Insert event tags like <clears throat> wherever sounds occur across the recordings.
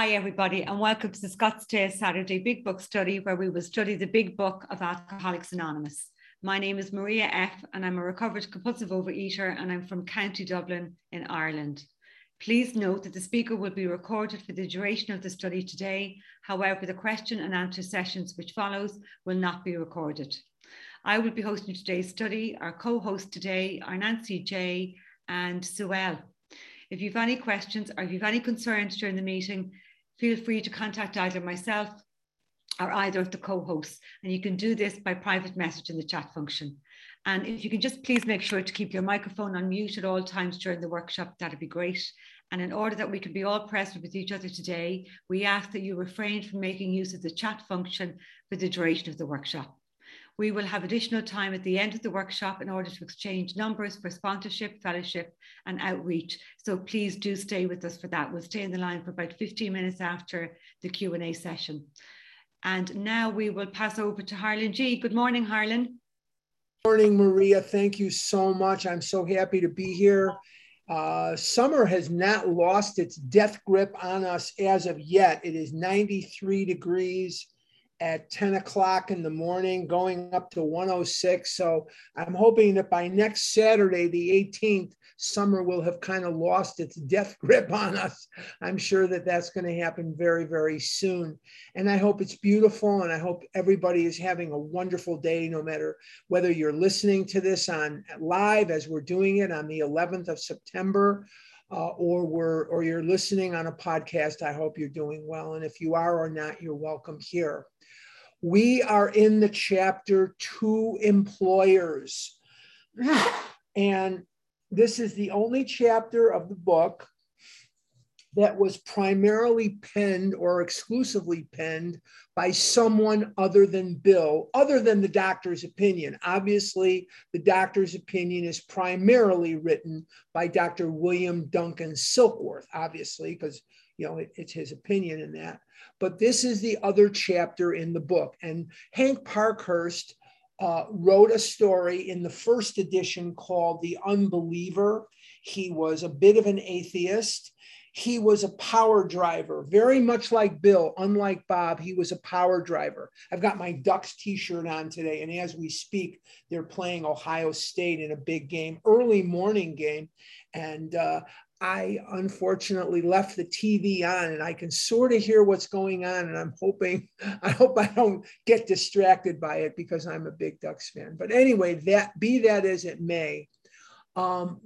Hi, everybody, and welcome to the Scottsdale Saturday Big Book Study, where we will study the Big Book of Alcoholics Anonymous. My name is Maria F., and I'm a recovered compulsive overeater, and I'm from County Dublin in Ireland. Please note that the speaker will be recorded for the duration of the study today. However, the question and answer sessions which follows will not be recorded. I will be hosting today's study. Our co-hosts today are Nancy J. and Suelle. If you've any questions or if you've any concerns during the meeting, feel free to contact either myself or either of the co-hosts. And you can do this by private message in the chat function. And if you can just please make sure to keep your microphone on mute at all times during the workshop, that'd be great. And in order that we can be all present with each other today, we ask that you refrain from making use of the chat function for the duration of the workshop. We will have additional time at the end of the workshop in order to exchange numbers for sponsorship, fellowship, and outreach. So please do stay with us for that. We'll stay in the line for about 15 minutes after the Q&A session. And now we will pass over to Harlan G. Good morning, Harlan. Morning, Maria. Thank you so much. I'm so happy to be here. Uh, summer has not lost its death grip on us as of yet. It is 93 degrees at 10 o'clock in the morning, going up to 106. So I'm hoping that by next Saturday, the 18th, summer will have kind of lost its death <laughs> grip on us. I'm sure that that's going to happen very, very soon. And I hope it's beautiful. And I hope everybody is having a wonderful day, no matter whether you're listening to this on live as we're doing it on the 11th of September. Uh, or we're or you're listening on a podcast i hope you're doing well and if you are or not you're welcome here we are in the chapter To Employers. <sighs> And this is the only chapter of the book that was primarily penned or exclusively penned by someone other than Bill, other than the doctor's opinion. Obviously, the doctor's opinion is primarily written by Dr. William Duncan Silkworth, obviously, because you know it, it's his opinion in that. But this is the other chapter in the book. And Hank Parkhurst uh, wrote a story in the first edition called The Unbeliever. He was a bit of an atheist. He was a power driver, very much like Bill, unlike Bob. He was a power driver. I've got my Ducks t shirt on today. And as we speak, they're playing Ohio State in a big game, early morning game. And uh, I unfortunately left the TV on and I can sort of hear what's going on. And I'm hoping, <laughs> I hope I don't get distracted by it because I'm a big Ducks fan. But anyway, that be that as it may, um,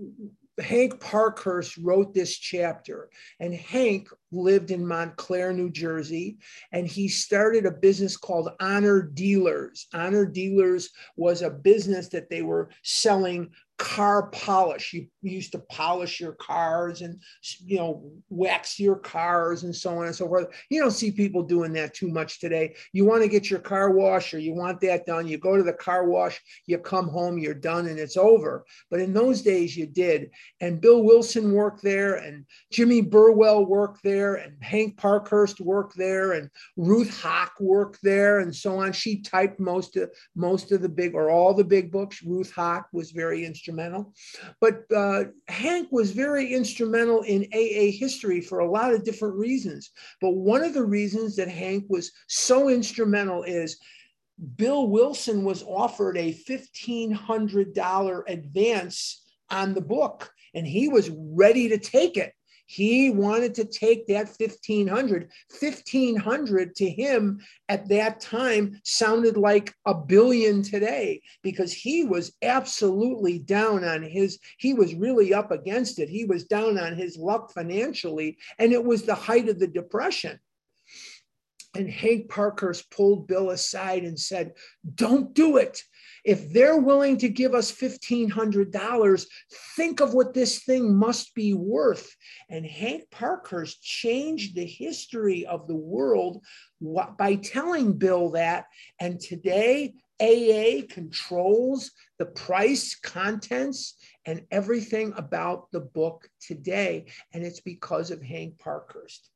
Hank Parkhurst wrote this chapter, and Hank lived in Montclair, New Jersey, and he started a business called Honor Dealers. Honor Dealers was a business that they were selling car polish. You, used to polish your cars and you know wax your cars and so on and so forth. You don't see people doing that too much today. You want to get your car washed or you want that done, you go to the car wash, you come home, you're done and it's over. But in those days you did. And Bill Wilson worked there and Jimmy Burwell worked there and Hank Parkhurst worked there and Ruth Hock worked there and so on. She typed most of most of the big or all the big books. Ruth Hock was very. But uh, Hank was very instrumental in AA history for a lot of different reasons. But one of the reasons that Hank was so instrumental is Bill Wilson was offered a $1,500 advance on the book, and he was ready to take it. He wanted to take that 1500. 1500 to him at that time sounded like a billion today because he was absolutely down on his, he was really up against it. He was down on his luck financially, and it was the height of the Depression. And Hank Parkhurst pulled Bill aside and said, Don't do it. If they're willing to give us $1,500, think of what this thing must be worth. And Hank Parkhurst changed the history of the world by telling Bill that. And today, AA controls the price, contents, and everything about the book today. And it's because of Hank Parkhurst.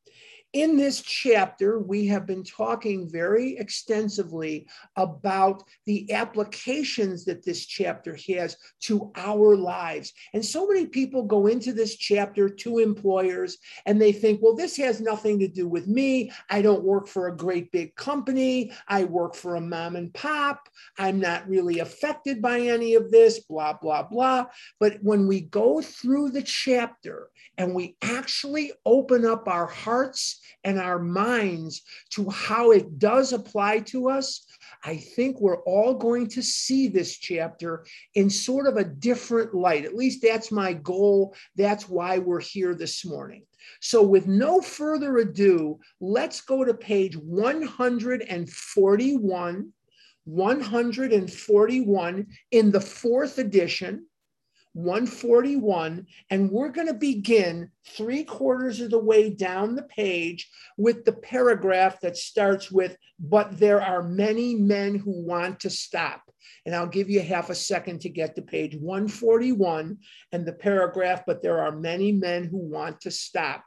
In this chapter, we have been talking very extensively about the applications that this chapter has to our lives. And so many people go into this chapter to employers and they think, well, this has nothing to do with me. I don't work for a great big company. I work for a mom and pop. I'm not really affected by any of this, blah, blah, blah. But when we go through the chapter and we actually open up our hearts and our minds to how it does apply to us, I think we're all going to see this chapter in sort of a different light. At least that's my goal. That's why we're here this morning. So, with no further ado, let's go to page 141. 141 in the fourth edition 141, and we're going to begin three quarters of the way down the page with the paragraph that starts with, But there are many men who want to stop. And I'll give you half a second to get to page 141 and the paragraph, but there are many men who want to stop.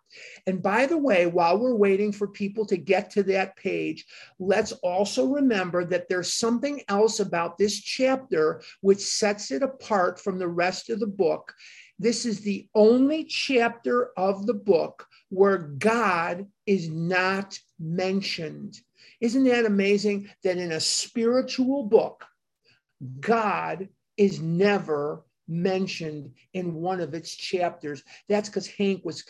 And by the way, while we're waiting for people to get to that page, let's also remember that there's something else about this chapter which sets it apart from the rest of the book. This is the only chapter of the book where God is not mentioned. Isn't that amazing that in a spiritual book, God is never mentioned in one of its chapters. That's because Hank was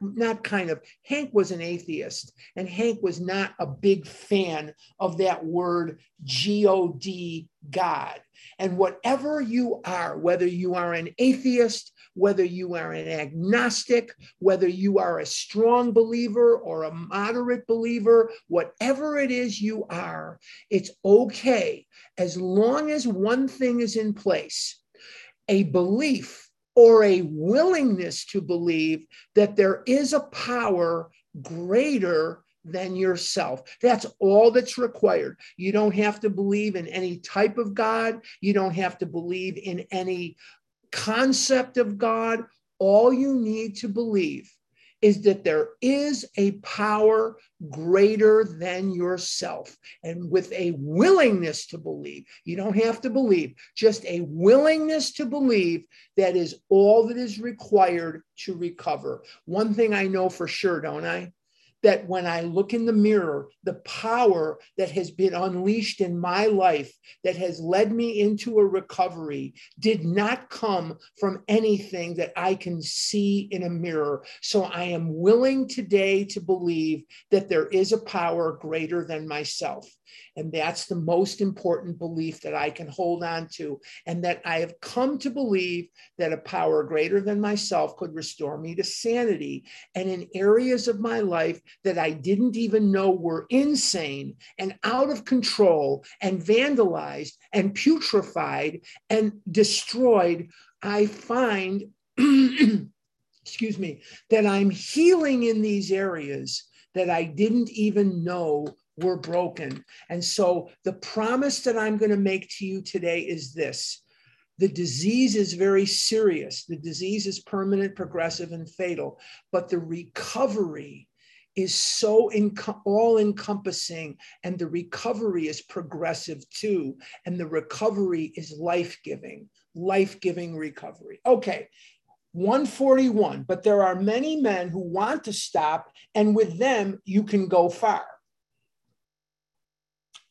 not kind of, Hank was an atheist, and Hank was not a big fan of that word G O D, God. And whatever you are, whether you are an atheist, whether you are an agnostic, whether you are a strong believer or a moderate believer, whatever it is you are, it's okay as long as one thing is in place a belief or a willingness to believe that there is a power greater than yourself. That's all that's required. You don't have to believe in any type of God, you don't have to believe in any concept of God. All you need to believe is that there is a power greater than yourself. And with a willingness to believe, you don't have to believe, just a willingness to believe that is all that is required to recover. One thing I know for sure, don't I? That when I look in the mirror, the power that has been unleashed in my life that has led me into a recovery did not come from anything that I can see in a mirror. So I am willing today to believe that there is a power greater than myself. And that's the most important belief that I can hold on to. And that I have come to believe that a power greater than myself could restore me to sanity. And in areas of my life that I didn't even know were insane and out of control and vandalized and putrefied and destroyed, I find. <clears throat> excuse me, that I'm healing in these areas that I didn't even know were broken. And so the promise that I'm going to make to you today is this the disease is very serious. The disease is permanent, progressive, and fatal, but the recovery is so all encompassing and the recovery is progressive too and the recovery is life-giving life-giving recovery okay 141 but there are many men who want to stop and with them you can go far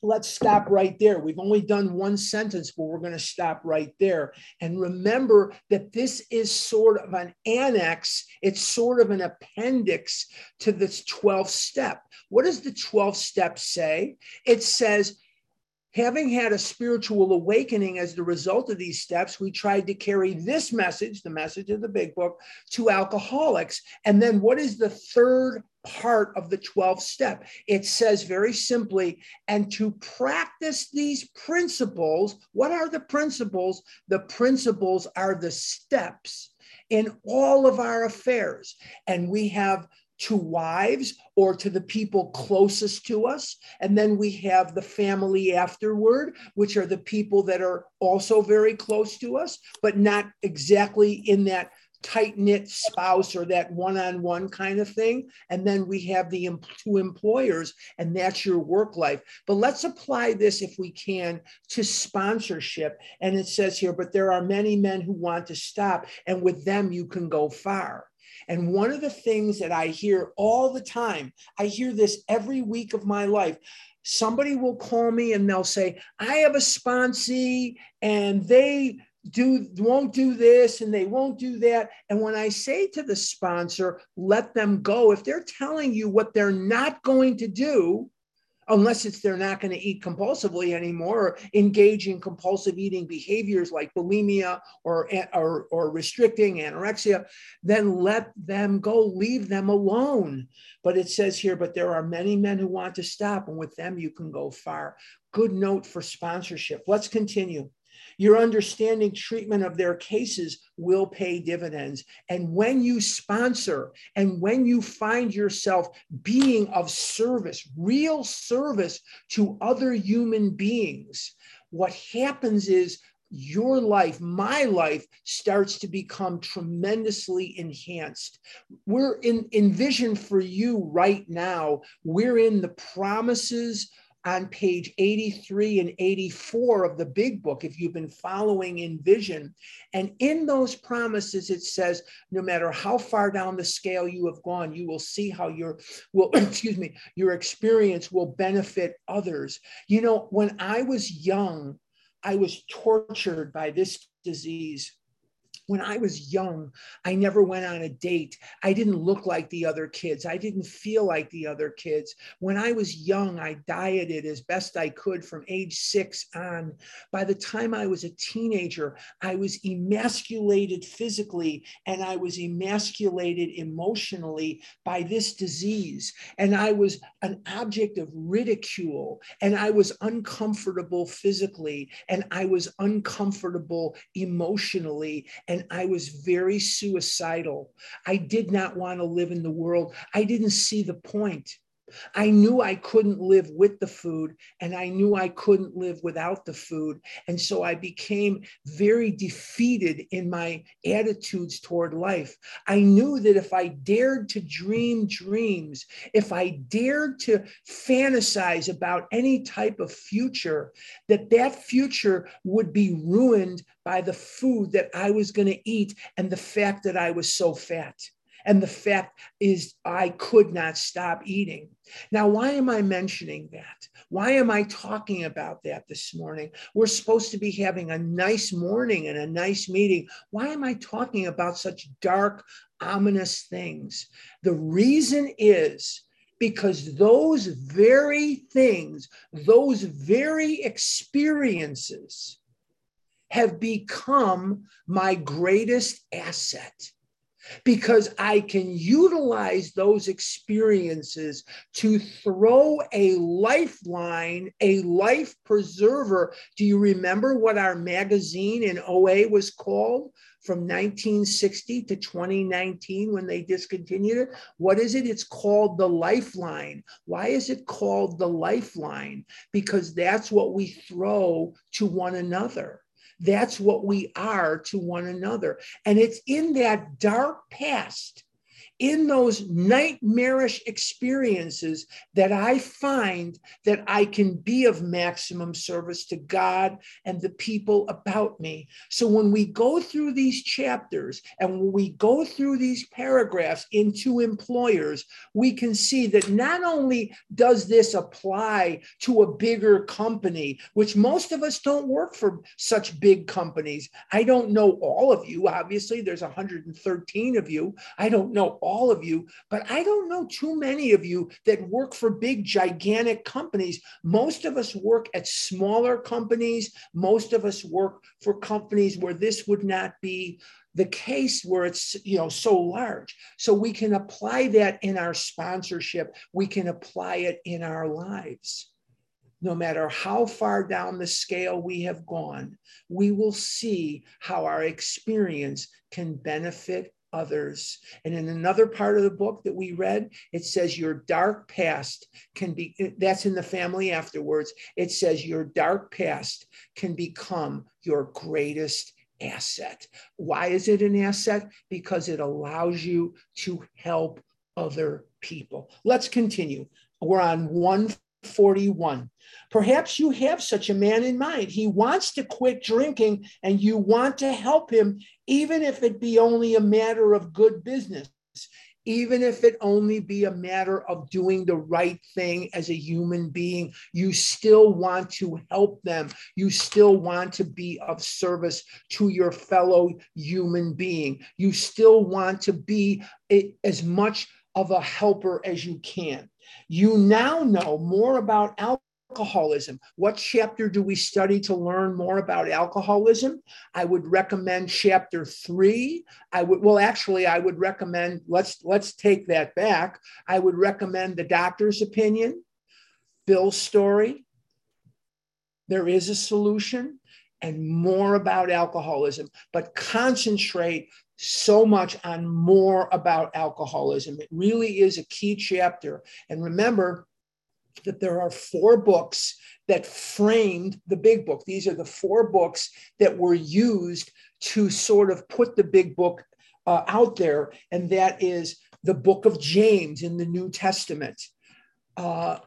let's stop right there. We've only done one sentence, but we're going to stop right there. And remember that this is sort of an annex, it's sort of an appendix to this 12th step. What does the 12th step say? It says, Having had a spiritual awakening as the result of these steps, we tried to carry this message, the message of the big book, to alcoholics. And then what is the third part of the 12th step? It says very simply, and to practice these principles, what are the principles? The principles are the steps in all of our affairs. And we have to wives or to the people closest to us. And then we have the family afterward, which are the people that are also very close to us, but not exactly in that tight knit spouse or that one on one kind of thing. And then we have the To Employers, and that's your work life. But let's apply this, if we can, to sponsorship. And it says here, but there are many men who want to stop, and with them you can go far. And one of the things that I hear all the time, I hear this every week of my life somebody will call me and they'll say, I have a sponsee and they do won't do this and they won't do that. And when i say to the sponsor let them go if they're telling you what they're not going to do unless it's they're not going to eat compulsively anymore or engage in compulsive eating behaviors like bulimia or, or, or restricting anorexia then let them go leave them alone. But it says here but there are many men who want to stop and with them you can go far. Good note for sponsorship. Let's continue your understanding treatment of their cases will pay dividends. And when you sponsor and when you find yourself being of service, real service to other human beings, what happens is your life, my life, starts to become tremendously enhanced. We're in, in vision for you right now. We're in the promises on page 83 and 84 of the big book, if you've been following in vision. And in those promises, it says, no matter how far down the scale you have gone, you will see how your will, <clears throat> excuse me, your experience will benefit others. You know, when I was young, I was tortured by this disease when I was young, I never went on a date. I didn't look like the other kids. I didn't feel like the other kids. When I was young, I dieted as best I could from age six on. By the time I was a teenager, I was emasculated physically and I was emasculated emotionally by this disease. And I was an object of ridicule and I was uncomfortable physically and I was uncomfortable emotionally I was very suicidal. I did not want to live in the world. I didn't see the point. I knew I couldn't live with the food and I knew I couldn't live without the food. And so I became very defeated in my attitudes toward life. I knew that if I dared to dream dreams, if I dared to fantasize about any type of future, that that future would be ruined by the food that I was going to eat and the fact that I was so fat. And the fact is, I could not stop eating. Now, why am I mentioning that? Why am I talking about that this morning? We're supposed to be having a nice morning and a nice meeting. Why am I talking about such dark, ominous things? The reason is because those very things, those very experiences have become my greatest asset because I can utilize those experiences to throw a lifeline, a life preserver. Do you remember what our magazine in OA was called? From 1960 to 2019, when they discontinued it. What is it? It's called the Lifeline. Why is it called the Lifeline? Because that's what we throw to one another. That's what we are to one another. And it's in that dark past in those nightmarish experiences that I find that I can be of maximum service to God and the people about me. So when we go through these chapters and when we go through these paragraphs into employers, we can see that not only does this apply to a bigger company, which most of us don't work for such big companies. I don't know all of you. Obviously, there's 113 of you. I don't know all of you, but I don't know too many of you that work for big, gigantic companies. Most of us work at smaller companies. Most of us work for companies where this would not be the case where it's you know so large so we can apply that in our sponsorship we can apply it in our lives no matter how far down the scale we have gone, we will see how our experience can benefit others. And in another part of the book that we read, it says your dark past can be, that's in the family afterwards. It says your dark past can become your greatest asset. Why is it an asset? Because it allows you to help other people. Let's continue. We're on 141. Perhaps you have such a man in mind. He wants to quit drinking and you want to help him, even if it be only a matter of good business even if it only be a matter of doing the right thing as a human being, you still want to help them. You still want to be of service to your fellow human being. You still want to be as much of a helper as you can. You now know more about alcoholism. What chapter do we study to learn more about alcoholism? I would recommend chapter three. I would, well, actually, I would recommend, let's, let's take that back. I would recommend the doctor's opinion, Bill's story. There is a solution and more about alcoholism, but concentrate so much on more about alcoholism. It really is a key chapter. And remember, that there are four books that framed the big book. These are the four books that were used to sort of put the big book uh, out there, and that is the book of James in the New Testament, uh,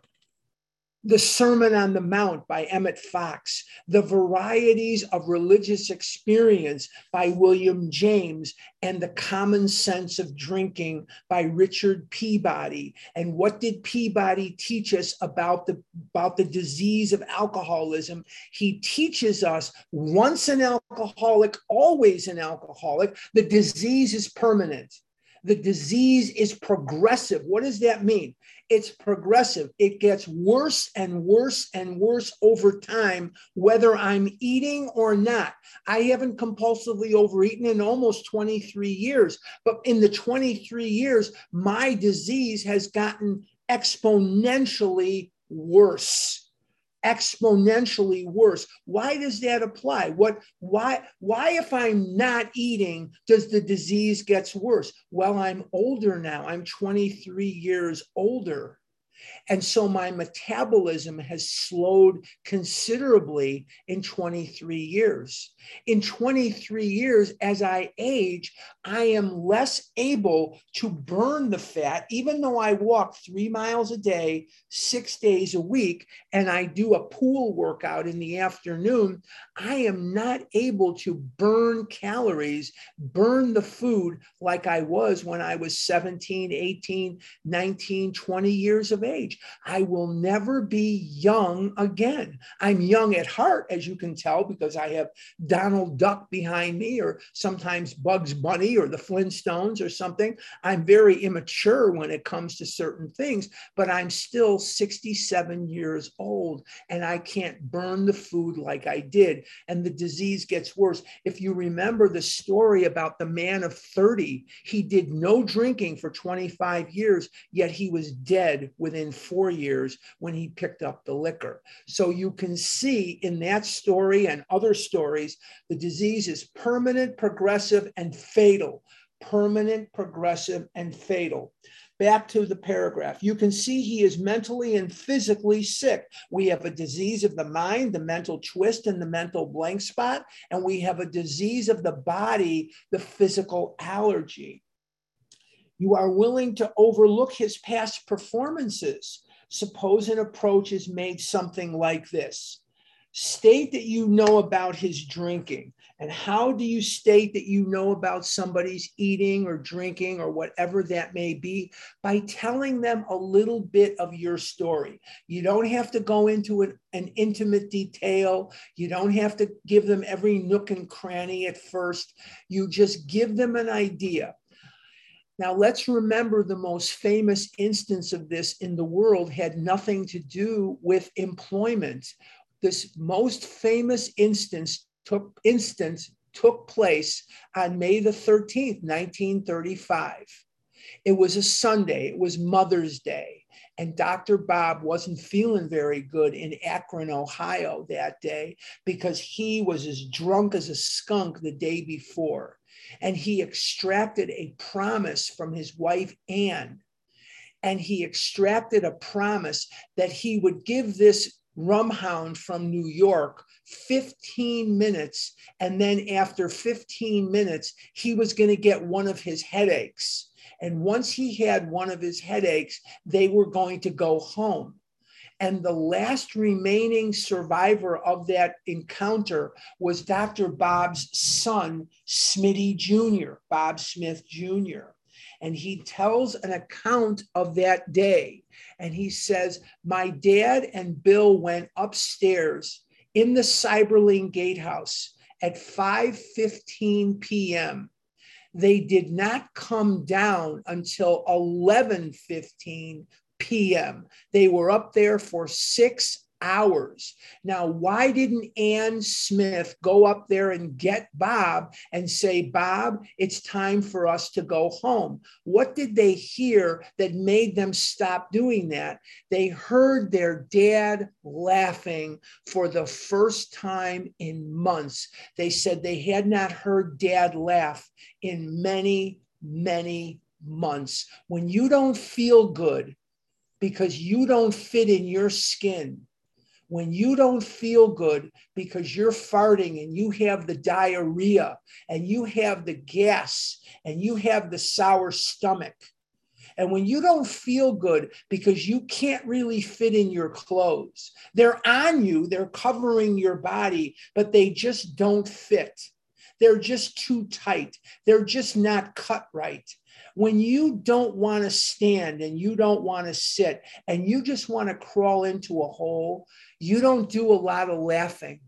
the Sermon on the Mount by Emmett Fox, The Varieties of Religious Experience by William James, and The Common Sense of Drinking by Richard Peabody. And what did Peabody teach us about the, about the disease of alcoholism? He teaches us once an alcoholic, always an alcoholic, the disease is permanent. The disease is progressive. What does that mean? it's progressive. It gets worse and worse and worse over time, whether I'm eating or not. I haven't compulsively overeaten in almost 23 years, but in the 23 years, my disease has gotten exponentially worse exponentially worse. Why does that apply? What why why if I'm not eating does the disease gets worse? Well, I'm older now. I'm 23 years older. And so my metabolism has slowed considerably in 23 years. In 23 years, as I age, I am less able to burn the fat, even though I walk three miles a day, six days a week, and I do a pool workout in the afternoon. I am not able to burn calories, burn the food like I was when I was 17, 18, 19, 20 years of age. I will never be young again. I'm young at heart, as you can tell, because I have Donald Duck behind me, or sometimes Bugs Bunny or the Flintstones or something. I'm very immature when it comes to certain things, but I'm still 67 years old and I can't burn the food like I did. And the disease gets worse. If you remember the story about the man of 30, he did no drinking for 25 years, yet he was dead within four years when he picked up the liquor. So you can see in that story and other stories, the disease is permanent, progressive, and fatal. Permanent, progressive, and fatal back to the paragraph. You can see he is mentally and physically sick. We have a disease of the mind, the mental twist, and the mental blank spot. And we have a disease of the body, the physical allergy. You are willing to overlook his past performances. Suppose an approach is made something like this State that you know about his drinking. And how do you state that you know about somebody's eating or drinking or whatever that may be? By telling them a little bit of your story. You don't have to go into an, an intimate detail. You don't have to give them every nook and cranny at first. You just give them an idea. Now, let's remember the most famous instance of this in the world had nothing to do with employment this most famous instance took instance took place on May the 13th, 1935. It was a Sunday, it was Mother's Day, and Dr. Bob wasn't feeling very good in Akron, Ohio that day because he was as drunk as a skunk the day before. And he extracted a promise from his wife, Anne. And he extracted a promise that he would give this rumhound from New York 15 minutes. And then after 15 minutes, he was going to get one of his headaches. And once he had one of his headaches, they were going to go home. And the last remaining survivor of that encounter was Dr. Bob's son, Smitty Jr., Bob Smith Jr. And he tells an account of that day. And he says, My dad and Bill went upstairs in the Seiberling Gatehouse at 5:15 p.m. They did not come down until 11:15 p.m. They were up there for six hours. Now, why didn't Anne Smith go up there and get Bob and say, Bob, it's time for us to go home? What did they hear that made them stop doing that? They heard their dad laughing for the first time in months. They said they had not heard dad laugh in many, many months. When you don't feel good, because you don't fit in your skin, when you don't feel good because you're farting and you have the diarrhea and you have the gas and you have the sour stomach, and when you don't feel good because you can't really fit in your clothes, they're on you, they're covering your body, but they just don't fit. They're just too tight. They're just not cut right when you don't want to stand and you don't want to sit and you just want to crawl into a hole, you don't do a lot of laughing.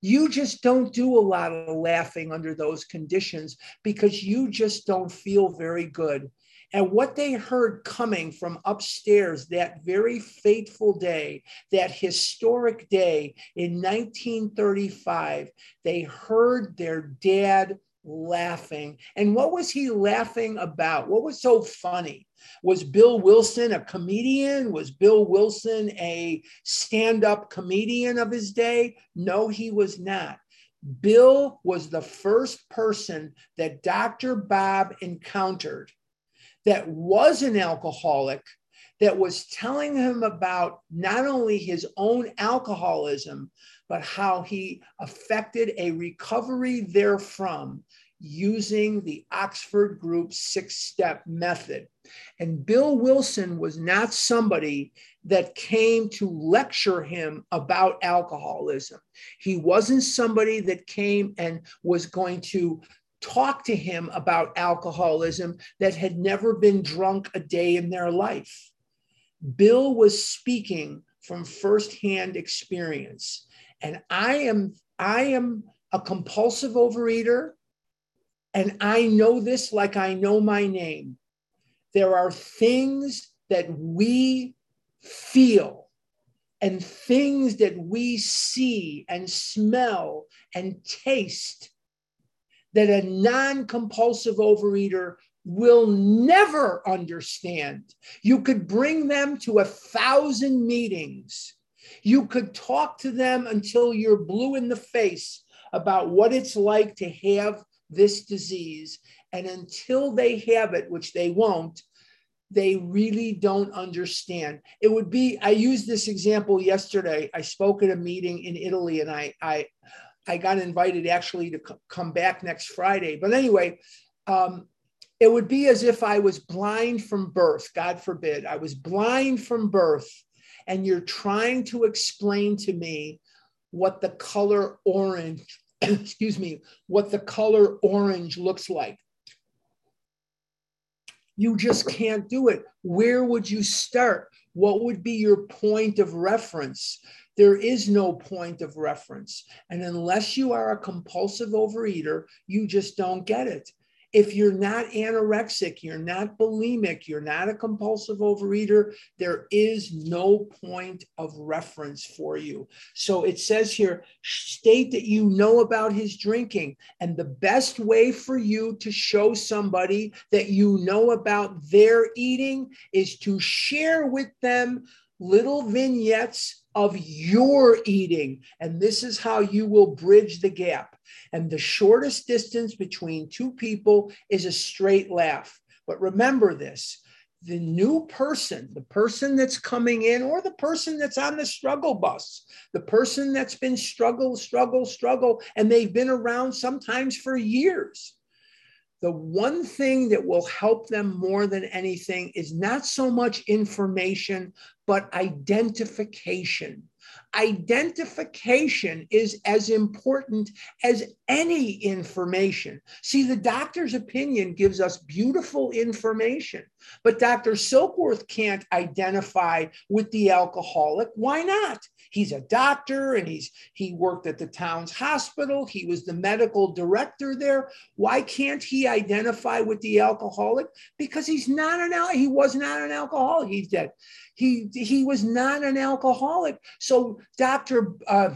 You just don't do a lot of laughing under those conditions because you just don't feel very good. And what they heard coming from upstairs that very fateful day, that historic day in 1935, they heard their dad laughing. And what was he laughing about? What was so funny? Was Bill Wilson a comedian? Was Bill Wilson a stand up comedian of his day? No, he was not. Bill was the first person that Dr. Bob encountered that was an alcoholic that was telling him about not only his own alcoholism, but how he affected a recovery therefrom using the Oxford Group six step method. And Bill Wilson was not somebody that came to lecture him about alcoholism. He wasn't somebody that came and was going to talk to him about alcoholism that had never been drunk a day in their life. Bill was speaking from firsthand experience. And I am I am a compulsive overeater. And I know this like I know my name. There are things that we feel and things that we see and smell and taste that a non compulsive overeater will never understand. You could bring them to a thousand meetings. You could talk to them until you're blue in the face about what it's like to have this disease. And until they have it, which they won't, they really don't understand. It would be, I used this example yesterday. I spoke at a meeting in Italy and I, I, I got invited actually to come back next Friday. But anyway, um, it would be as if I was blind from birth, God forbid. I was blind from birth, and you're trying to explain to me what the color orange <coughs> excuse me, what the color orange looks like. You just can't do it. Where would you start? What would be your point of reference? There is no point of reference. And unless you are a compulsive overeater, you just don't get it if you're not anorexic, you're not bulimic, you're not a compulsive overeater, there is no point of reference for you. So it says here state that you know about his drinking. And the best way for you to show somebody that you know about their eating is to share with them little vignettes of your eating. And this is how you will bridge the gap. And the shortest distance between two people is a straight laugh. But remember this the new person, the person that's coming in, or the person that's on the struggle bus, the person that's been struggle, struggle, struggle, and they've been around sometimes for years. The one thing that will help them more than anything is not so much information, but identification identification is as important as any information. See, the doctor's opinion gives us beautiful information, but Dr. Silkworth can't identify with the alcoholic. Why not? He's a doctor and he's he worked at the Towns Hospital. He was the medical director there. Why can't he identify with the alcoholic? Because he's not an he was not an alcoholic. He's dead. He he was not an alcoholic. So Dr. Uh,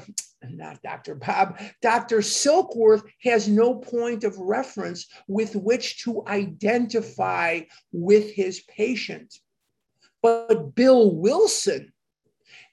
not Dr. Bob, Dr. Silkworth has no point of reference with which to identify with his patient. But Bill Wilson,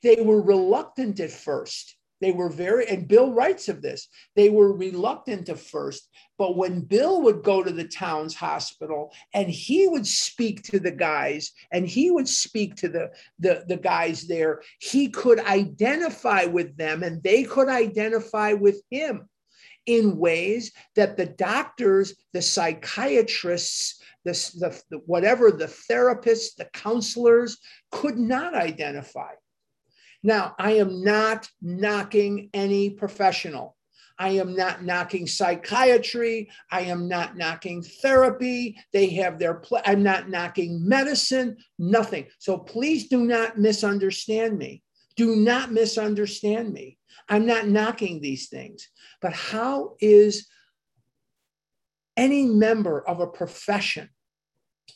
they were reluctant at first. They were very, and Bill writes of this, they were reluctant at first. But when Bill would go to the Towns Hospital and he would speak to the guys and he would speak to the, the, the guys there, he could identify with them and they could identify with him in ways that the doctors, the psychiatrists, the, the, whatever, the therapists, the counselors could not identify. Now, I am not knocking any professional. I am not knocking psychiatry. I am not knocking therapy. They have their, pl- I'm not knocking medicine, nothing. So please do not misunderstand me. Do not misunderstand me. I'm not knocking these things. But how is any member of a profession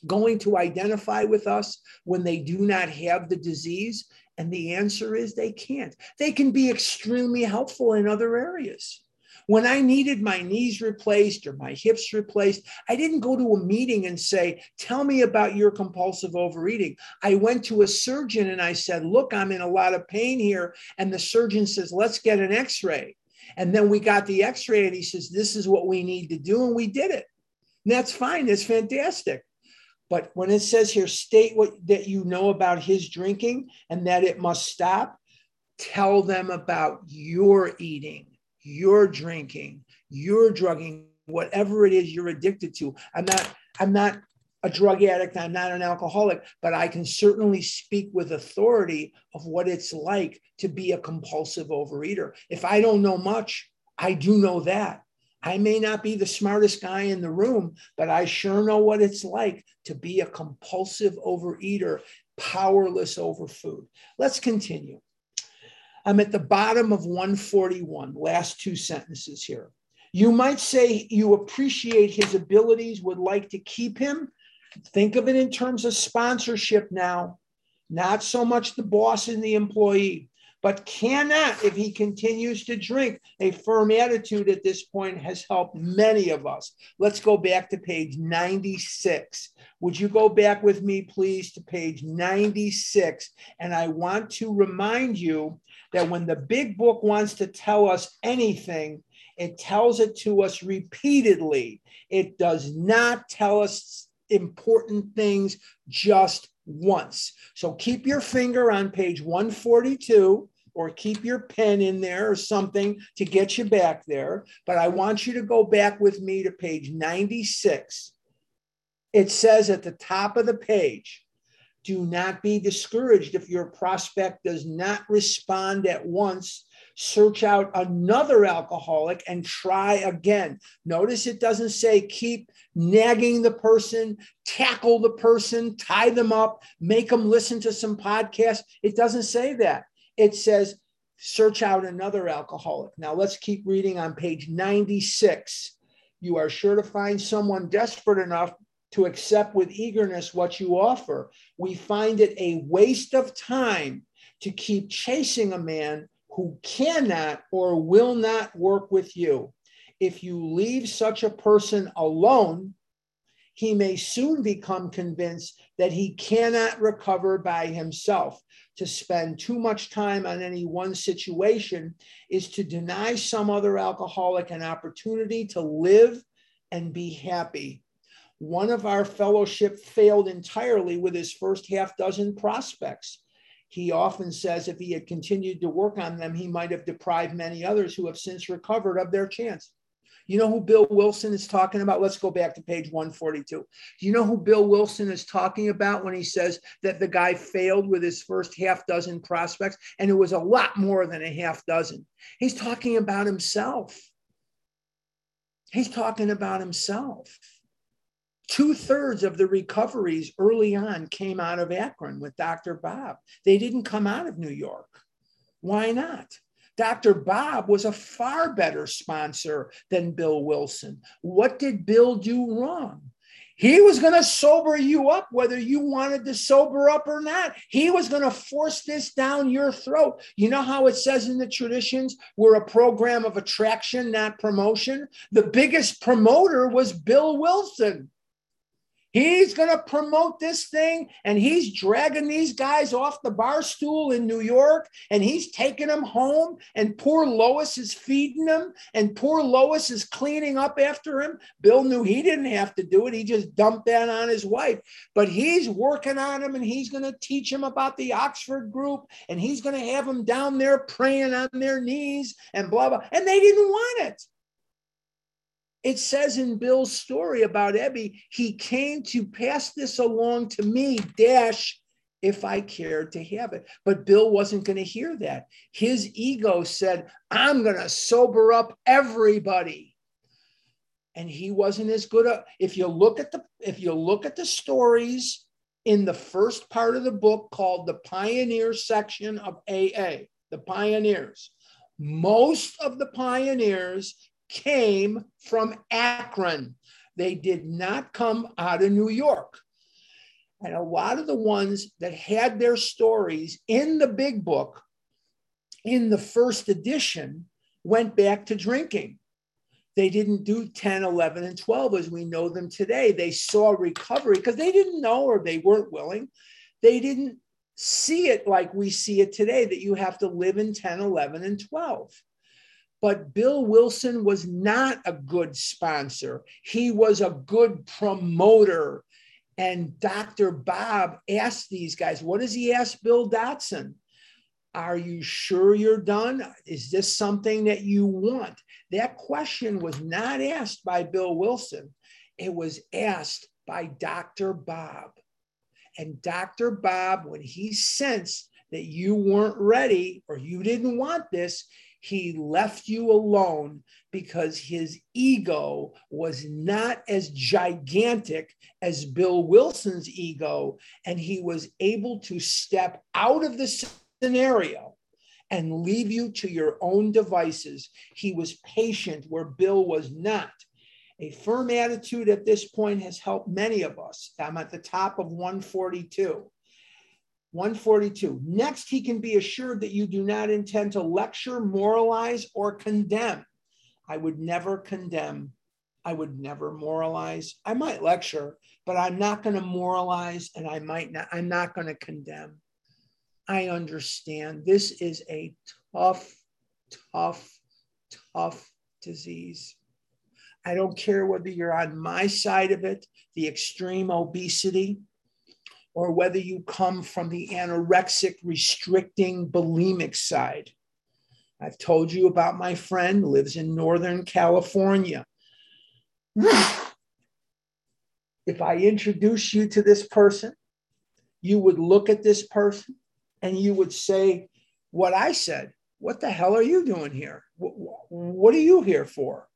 going to identify with us when they do not have the disease? And the answer is they can't. They can be extremely helpful in other areas. When I needed my knees replaced or my hips replaced, I didn't go to a meeting and say, Tell me about your compulsive overeating. I went to a surgeon and I said, Look, I'm in a lot of pain here. And the surgeon says, Let's get an x ray. And then we got the x ray and he says, This is what we need to do. And we did it. And that's fine. That's fantastic. But when it says here, state what that you know about his drinking and that it must stop, tell them about your eating, your drinking, your drugging, whatever it is you're addicted to. I'm not, I'm not a drug addict, I'm not an alcoholic, but I can certainly speak with authority of what it's like to be a compulsive overeater. If I don't know much, I do know that. I may not be the smartest guy in the room, but I sure know what it's like to be a compulsive overeater, powerless over food. Let's continue. I'm at the bottom of 141, last two sentences here. You might say you appreciate his abilities, would like to keep him. Think of it in terms of sponsorship now, not so much the boss and the employee but cannot, if he continues to drink. A firm attitude at this point has helped many of us. Let's go back to page 96. Would you go back with me, please, to page 96? And I want to remind you that when the big book wants to tell us anything, it tells it to us repeatedly. It does not tell us important things just once. So keep your finger on page 142 or keep your pen in there or something to get you back there. But I want you to go back with me to page 96. It says at the top of the page, do not be discouraged if your prospect does not respond at once. Search out another alcoholic and try again. Notice it doesn't say keep nagging the person, tackle the person, tie them up, make them listen to some podcast. It doesn't say that it says search out another alcoholic. Now let's keep reading on page 96. You are sure to find someone desperate enough to accept with eagerness what you offer. We find it a waste of time to keep chasing a man who cannot or will not work with you. If you leave such a person alone, he may soon become convinced that he cannot recover by himself. To spend too much time on any one situation is to deny some other alcoholic an opportunity to live and be happy. One of our fellowship failed entirely with his first half dozen prospects. He often says if he had continued to work on them, he might have deprived many others who have since recovered of their chance. You know who Bill Wilson is talking about? Let's go back to page 142. Do you know who Bill Wilson is talking about when he says that the guy failed with his first half dozen prospects? And it was a lot more than a half dozen. He's talking about himself. He's talking about himself. Two thirds of the recoveries early on came out of Akron with Dr. Bob. They didn't come out of New York. Why not? Dr. Bob was a far better sponsor than Bill Wilson. What did Bill do wrong? He was going to sober you up, whether you wanted to sober up or not. He was going to force this down your throat. You know how it says in the traditions, we're a program of attraction, not promotion? The biggest promoter was Bill Wilson. He's going to promote this thing and he's dragging these guys off the bar stool in New York and he's taking them home. And poor Lois is feeding them and poor Lois is cleaning up after him. Bill knew he didn't have to do it, he just dumped that on his wife. But he's working on him and he's going to teach him about the Oxford group and he's going to have them down there praying on their knees and blah, blah. And they didn't want it. It says in Bill's story about Ebby, he came to pass this along to me, dash, if I cared to have it. But Bill wasn't going to hear that. His ego said, I'm going to sober up everybody. And he wasn't as good. A, if you look at the if you look at the stories in the first part of the book called the pioneer section of AA, the pioneers, most of the pioneers came from Akron. They did not come out of New York. And a lot of the ones that had their stories in the big book in the first edition went back to drinking. They didn't do 10, 11, and 12 as we know them today. They saw recovery because they didn't know or they weren't willing. They didn't see it like we see it today that you have to live in 10, 11, and 12. But Bill Wilson was not a good sponsor. He was a good promoter. And Dr. Bob asked these guys, what does he ask Bill Dotson? Are you sure you're done? Is this something that you want? That question was not asked by Bill Wilson. It was asked by Dr. Bob. And Dr. Bob, when he sensed that you weren't ready or you didn't want this, he left you alone because his ego was not as gigantic as Bill Wilson's ego. And he was able to step out of the scenario and leave you to your own devices. He was patient where Bill was not. A firm attitude at this point has helped many of us. I'm at the top of 142. 142. Next, he can be assured that you do not intend to lecture, moralize, or condemn. I would never condemn. I would never moralize. I might lecture, but I'm not going to moralize and I might not, I'm not going to condemn. I understand this is a tough, tough, tough disease. I don't care whether you're on my side of it, the extreme obesity, or whether you come from the anorexic, restricting, bulimic side. I've told you about my friend lives in Northern California. <sighs> if I introduce you to this person, you would look at this person and you would say what I said. What the hell are you doing here? What are you here for?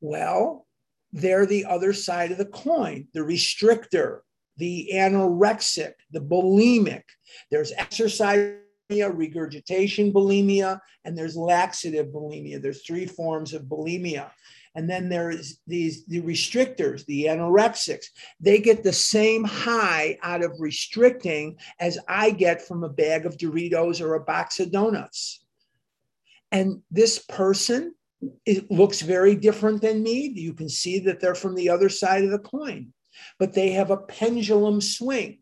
Well, they're the other side of the coin, the restrictor, the anorexic, the bulimic. There's exercise regurgitation bulimia, and there's laxative bulimia. There's three forms of bulimia. And then there's these the restrictors, the anorexics. They get the same high out of restricting as I get from a bag of Doritos or a box of donuts. And this person it looks very different than me. You can see that they're from the other side of the coin but they have a pendulum swing.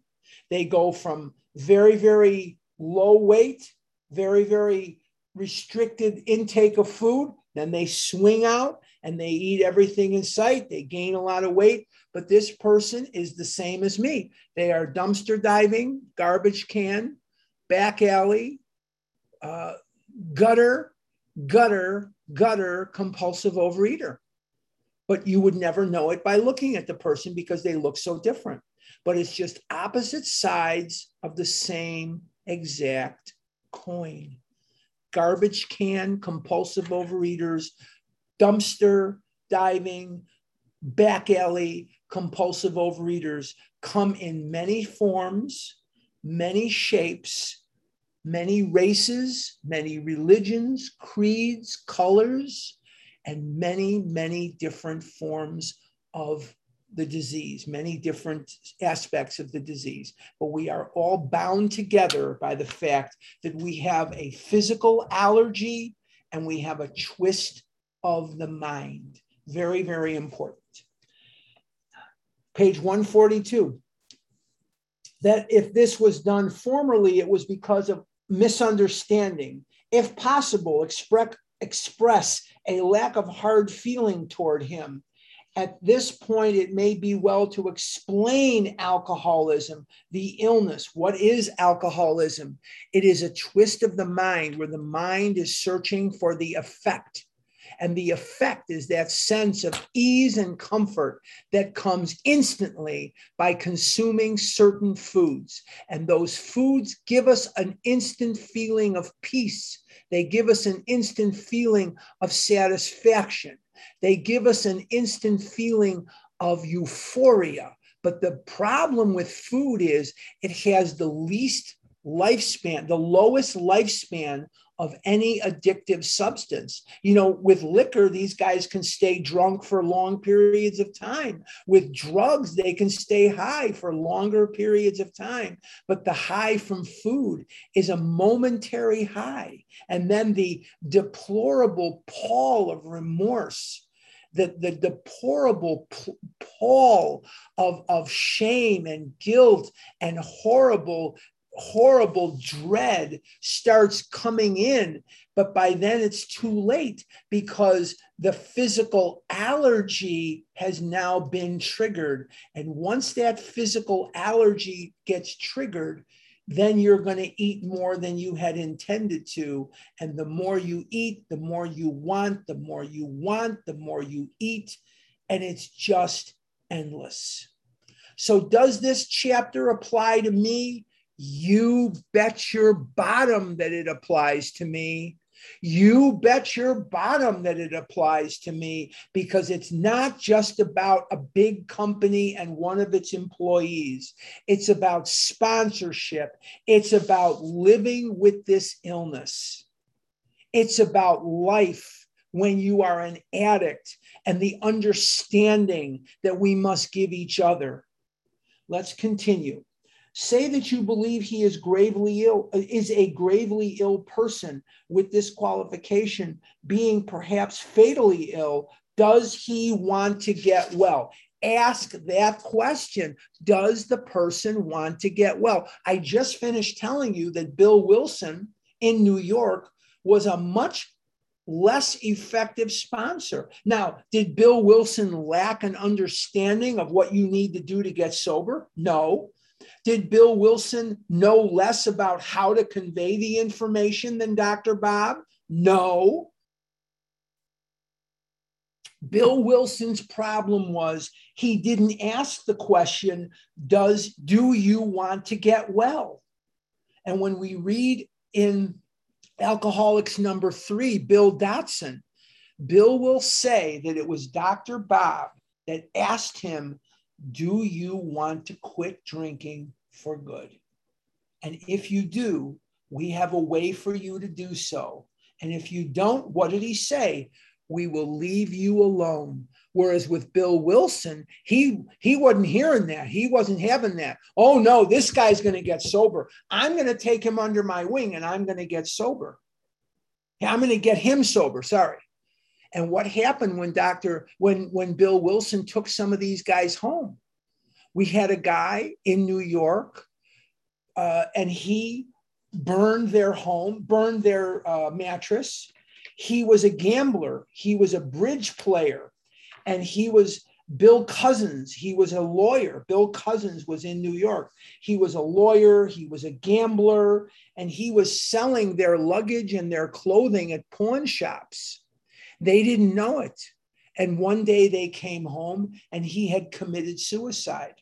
They go from very, very low weight, very, very restricted intake of food, then they swing out and they eat everything in sight. They gain a lot of weight, but this person is the same as me. They are dumpster diving, garbage can, back alley, uh, gutter, gutter, gutter, compulsive overeater. But you would never know it by looking at the person because they look so different. But it's just opposite sides of the same exact coin. Garbage can, compulsive overeaters, dumpster diving, back alley, compulsive overeaters come in many forms, many shapes, many races, many religions, creeds, colors, and many, many different forms of the disease, many different aspects of the disease. But we are all bound together by the fact that we have a physical allergy and we have a twist of the mind. Very, very important. Page 142. That if this was done formerly, it was because of misunderstanding. If possible, express, express a lack of hard feeling toward him. At this point, it may be well to explain alcoholism, the illness. What is alcoholism? It is a twist of the mind where the mind is searching for the effect and the effect is that sense of ease and comfort that comes instantly by consuming certain foods. And those foods give us an instant feeling of peace. They give us an instant feeling of satisfaction. They give us an instant feeling of euphoria. But the problem with food is it has the least lifespan, the lowest lifespan of any addictive substance. You know, with liquor, these guys can stay drunk for long periods of time. With drugs, they can stay high for longer periods of time. But the high from food is a momentary high. And then the deplorable pall of remorse the, the deplorable pall of, of shame and guilt and horrible horrible dread starts coming in but by then it's too late because the physical allergy has now been triggered. And once that physical allergy gets triggered then you're going to eat more than you had intended to. And the more you eat the more you want the more you want the more you eat. And it's just endless. So does this chapter apply to me you bet your bottom that it applies to me. You bet your bottom that it applies to me because it's not just about a big company and one of its employees. It's about sponsorship. It's about living with this illness. It's about life when you are an addict and the understanding that we must give each other. Let's continue. Say that you believe he is gravely ill, is a gravely ill person with this qualification, being perhaps fatally ill. Does he want to get well? Ask that question. Does the person want to get well? I just finished telling you that Bill Wilson in New York was a much less effective sponsor. Now, did Bill Wilson lack an understanding of what you need to do to get sober? No. Did Bill Wilson know less about how to convey the information than Dr. Bob? No. Bill Wilson's problem was he didn't ask the question, does do you want to get well? And when we read in Alcoholics number 3, Bill Dotson, Bill will say that it was Dr. Bob that asked him do you want to quit drinking for good? And if you do, we have a way for you to do so. And if you don't, what did he say? We will leave you alone. Whereas with Bill Wilson, he he wasn't hearing that. He wasn't having that. Oh no, this guy's going to get sober. I'm going to take him under my wing and I'm going to get sober. I'm going to get him sober. Sorry. And what happened when Dr. when when Bill Wilson took some of these guys home? We had a guy in New York, uh, and he burned their home, burned their uh, mattress. He was a gambler, he was a bridge player, and he was Bill Cousins. he was a lawyer. Bill Cousins was in New York. He was a lawyer, he was a gambler, and he was selling their luggage and their clothing at pawn shops. They didn't know it. And one day they came home and he had committed suicide.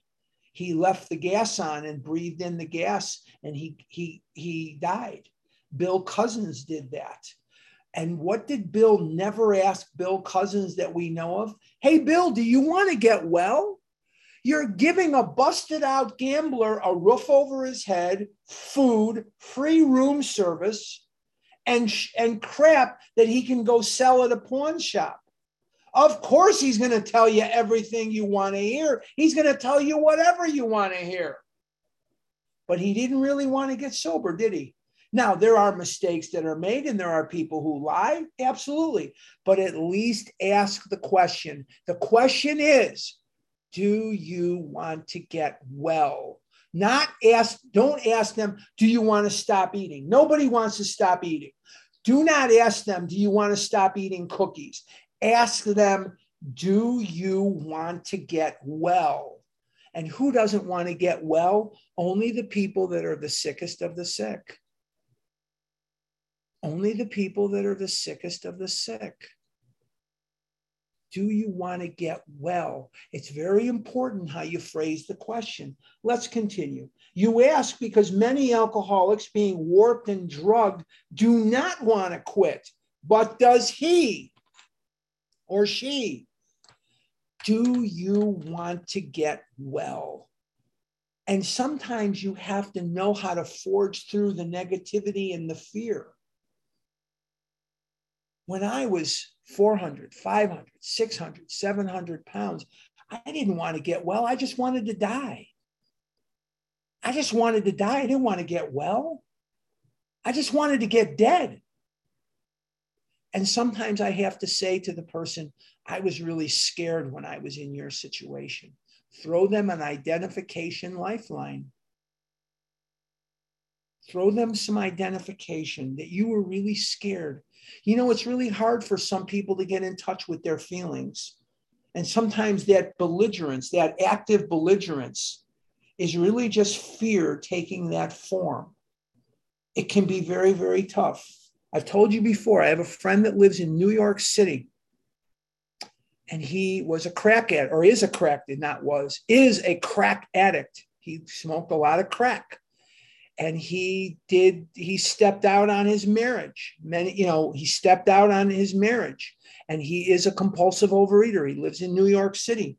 He left the gas on and breathed in the gas and he he he died. Bill Cousins did that. And what did Bill never ask Bill Cousins that we know of? Hey, Bill, do you want to get well? You're giving a busted out gambler a roof over his head, food, free room service, and, and crap that he can go sell at a pawn shop. Of course, he's going to tell you everything you want to hear. He's going to tell you whatever you want to hear. But he didn't really want to get sober, did he? Now, there are mistakes that are made and there are people who lie, absolutely. But at least ask the question. The question is Do you want to get well? Not ask, don't ask them, Do you want to stop eating? Nobody wants to stop eating. Do not ask them, Do you want to stop eating cookies? Ask them, Do you want to get well? And who doesn't want to get well? Only the people that are the sickest of the sick only the people that are the sickest of the sick. Do you want to get well? It's very important how you phrase the question. Let's continue. You ask because many alcoholics being warped and drugged do not want to quit, but does he or she? Do you want to get well? And sometimes you have to know how to forge through the negativity and the fear when I was 400, 500, 600, 700 pounds, I didn't want to get well. I just wanted to die. I just wanted to die. I didn't want to get well. I just wanted to get dead. And sometimes I have to say to the person, I was really scared when I was in your situation. Throw them an identification lifeline. Throw them some identification that you were really scared you know, it's really hard for some people to get in touch with their feelings. And sometimes that belligerence, that active belligerence, is really just fear taking that form. It can be very, very tough. I've told you before, I have a friend that lives in New York City. And he was a crack addict, or is a crack, not was, is a crack addict. He smoked a lot of crack and he did he stepped out on his marriage. Many you know he stepped out on his marriage and he is a compulsive overeater. He lives in new york city.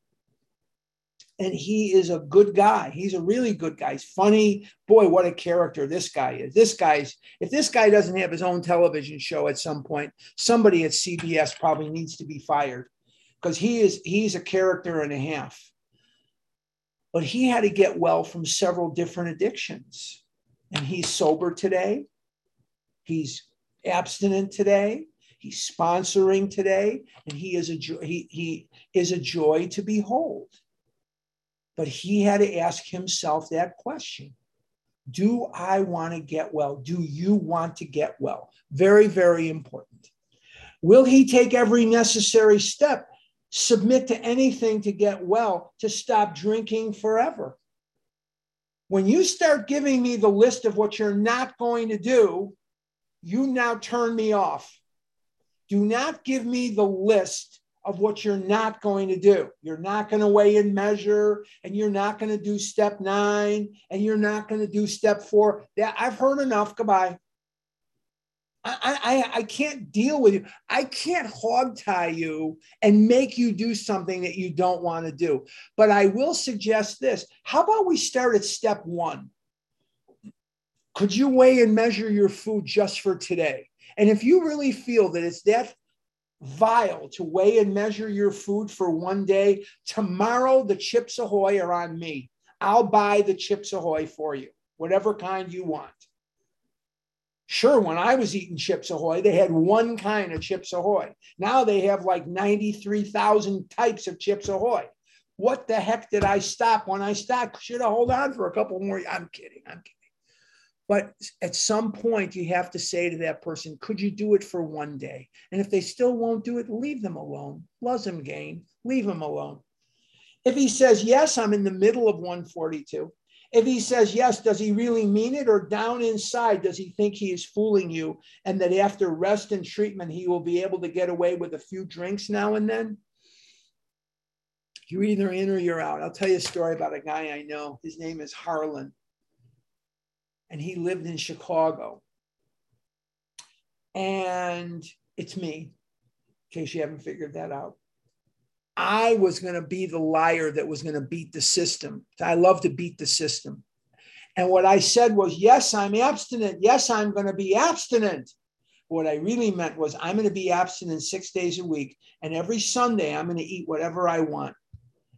And he is a good guy. He's a really good guy. He's funny. Boy what a character this guy is. This guy's if this guy doesn't have his own television show at some point somebody at cbs probably needs to be fired because he is he's a character and a half. But he had to get well from several different addictions and he's sober today. He's abstinent today. He's sponsoring today, and he is a joy, he, he is a joy to behold. But he had to ask himself that question. Do I want to get well? Do you want to get well? Very, very important. Will he take every necessary step, submit to anything to get well, to stop drinking forever? When you start giving me the list of what you're not going to do, you now turn me off. Do not give me the list of what you're not going to do. You're not going to weigh and measure, and you're not going to do step nine, and you're not going to do step four. Yeah, I've heard enough. Goodbye. I, I, I can't deal with you. I can't hog tie you and make you do something that you don't want to do. But I will suggest this. How about we start at step one? Could you weigh and measure your food just for today? And if you really feel that it's that vile to weigh and measure your food for one day, tomorrow the Chips Ahoy are on me. I'll buy the Chips Ahoy for you, whatever kind you want. Sure, when I was eating Chips Ahoy, they had one kind of Chips Ahoy. Now they have like 93,000 types of Chips Ahoy. What the heck did I stop when I stopped? Should I hold on for a couple more. I'm kidding. I'm kidding. But at some point, you have to say to that person, could you do it for one day? And if they still won't do it, leave them alone. Them gain, leave them alone. If he says, yes, I'm in the middle of 142. If he says yes, does he really mean it? Or down inside, does he think he is fooling you and that after rest and treatment, he will be able to get away with a few drinks now and then? You're either in or you're out. I'll tell you a story about a guy I know. His name is Harlan and he lived in Chicago. And it's me, in case you haven't figured that out. I was going to be the liar that was going to beat the system. I love to beat the system. And what I said was, yes, I'm abstinent. Yes, I'm going to be abstinent. What I really meant was, I'm going to be abstinent six days a week. And every Sunday, I'm going to eat whatever I want.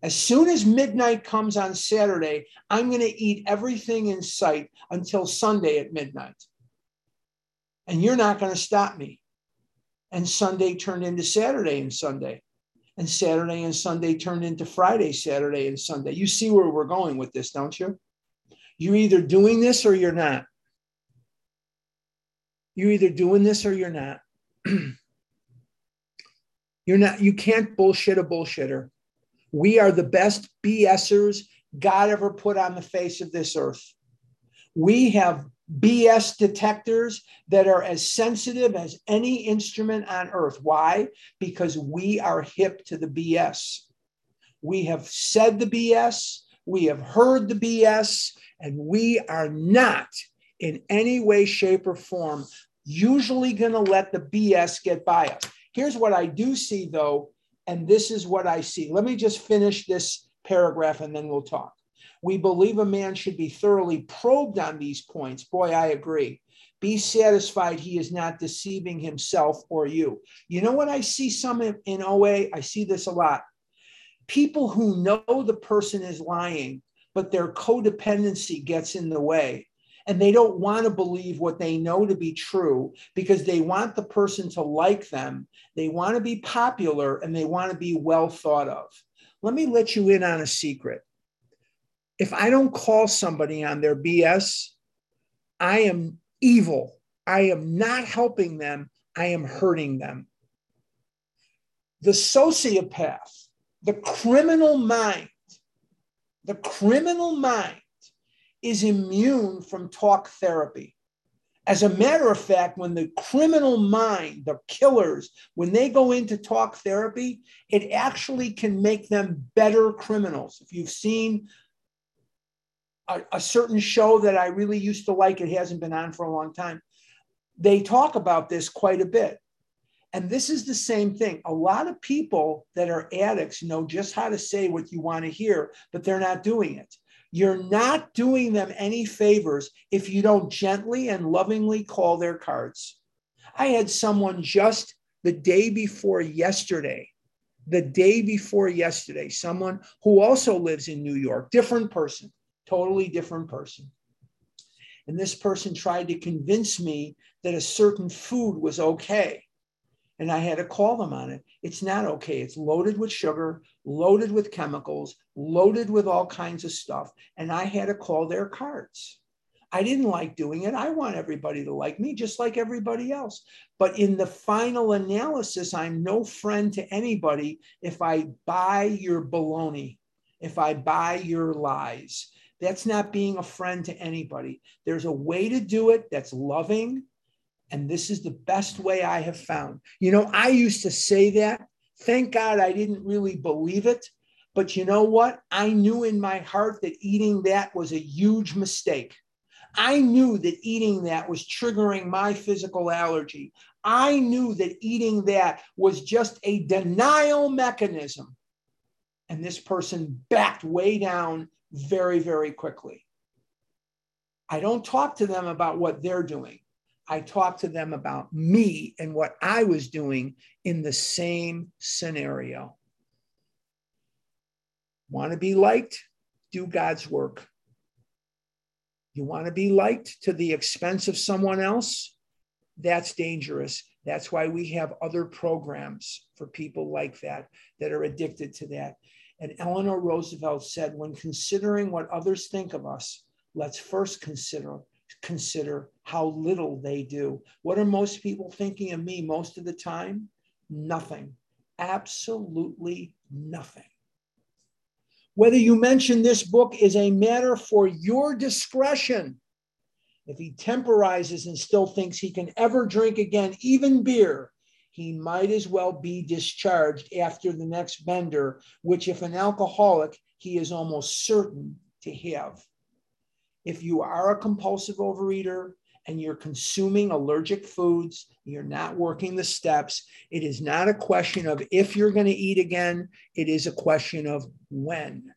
As soon as midnight comes on Saturday, I'm going to eat everything in sight until Sunday at midnight. And you're not going to stop me. And Sunday turned into Saturday and Sunday. And Saturday and Sunday turned into Friday, Saturday, and Sunday. You see where we're going with this, don't you? You're either doing this or you're not. You're either doing this or you're not. <clears throat> you're not, you can't bullshit a bullshitter. We are the best BSers God ever put on the face of this earth. We have BS detectors that are as sensitive as any instrument on earth. Why? Because we are hip to the BS. We have said the BS, we have heard the BS, and we are not in any way, shape, or form usually going to let the BS get by us. Here's what I do see, though and this is what I see. Let me just finish this paragraph and then we'll talk. We believe a man should be thoroughly probed on these points. Boy, I agree. Be satisfied he is not deceiving himself or you. You know what I see some in, in OA? I see this a lot. People who know the person is lying, but their codependency gets in the way and they don't want to believe what they know to be true because they want the person to like them. They want to be popular and they want to be well thought of. Let me let you in on a secret. If I don't call somebody on their BS, I am evil. I am not helping them. I am hurting them. The sociopath, the criminal mind, the criminal mind is immune from talk therapy. As a matter of fact, when the criminal mind, the killers, when they go into talk therapy, it actually can make them better criminals. If you've seen a, a, certain show that I really used to like, it hasn't been on for a long time, they talk about this quite a bit. And this is the same thing. A lot of people that are addicts know just how to say what you want to hear, but they're not doing it. You're not doing them any favors if you don't gently and lovingly call their cards. I had someone just the day before yesterday, the day before yesterday, someone who also lives in New York, different person, totally different person. And this person tried to convince me that a certain food was okay and I had to call them on it. It's not okay. It's loaded with sugar, loaded with chemicals, loaded with all kinds of stuff. And I had to call their cards. I didn't like doing it. I want everybody to like me, just like everybody else. But in the final analysis, I'm no friend to anybody if I buy your baloney, if I buy your lies. That's not being a friend to anybody. There's a way to do it that's loving, and this is the best way I have found. You know, I used to say that. Thank God I didn't really believe it. But you know what? I knew in my heart that eating that was a huge mistake. I knew that eating that was triggering my physical allergy. I knew that eating that was just a denial mechanism. And this person backed way down very, very quickly. I don't talk to them about what they're doing. I talked to them about me and what I was doing in the same scenario. Want to be liked? Do God's work. You want to be liked to the expense of someone else? That's dangerous. That's why we have other programs for people like that that are addicted to that. And Eleanor Roosevelt said, when considering what others think of us, let's first consider consider how little they do. What are most people thinking of me most of the time? Nothing. Absolutely nothing. Whether you mention this book is a matter for your discretion. If he temporizes and still thinks he can ever drink again, even beer, he might as well be discharged after the next bender, which, if an alcoholic, he is almost certain to have. If you are a compulsive overeater and you're consuming allergic foods, you're not working the steps, it is not a question of if you're going to eat again, it is a question of when.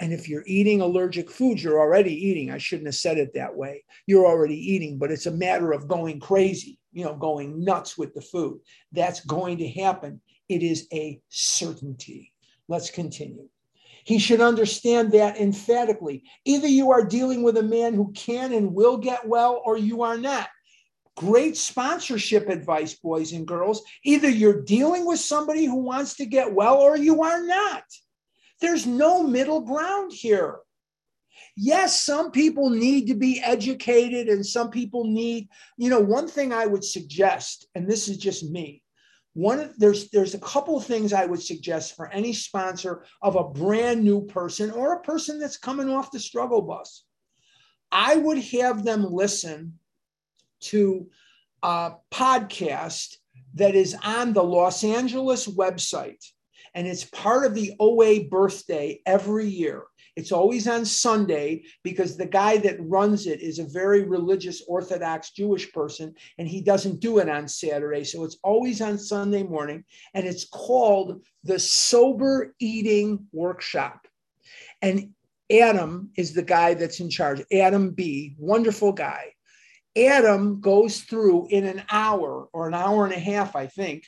And if you're eating allergic foods, you're already eating. I shouldn't have said it that way. You're already eating, but it's a matter of going crazy you know, going nuts with the food. That's going to happen. It is a certainty. Let's continue. He should understand that emphatically. Either you are dealing with a man who can and will get well, or you are not. Great sponsorship advice, boys and girls. Either you're dealing with somebody who wants to get well, or you are not. There's no middle ground here. Yes, some people need to be educated and some people need, you know, one thing I would suggest, and this is just me, one there's there's a couple of things I would suggest for any sponsor of a brand new person or a person that's coming off the struggle bus. I would have them listen to a podcast that is on the Los Angeles website and it's part of the OA birthday every year. It's always on Sunday because the guy that runs it is a very religious Orthodox Jewish person and he doesn't do it on Saturday. So it's always on Sunday morning and it's called the Sober Eating Workshop. And Adam is the guy that's in charge, Adam B., wonderful guy. Adam goes through in an hour or an hour and a half, I think.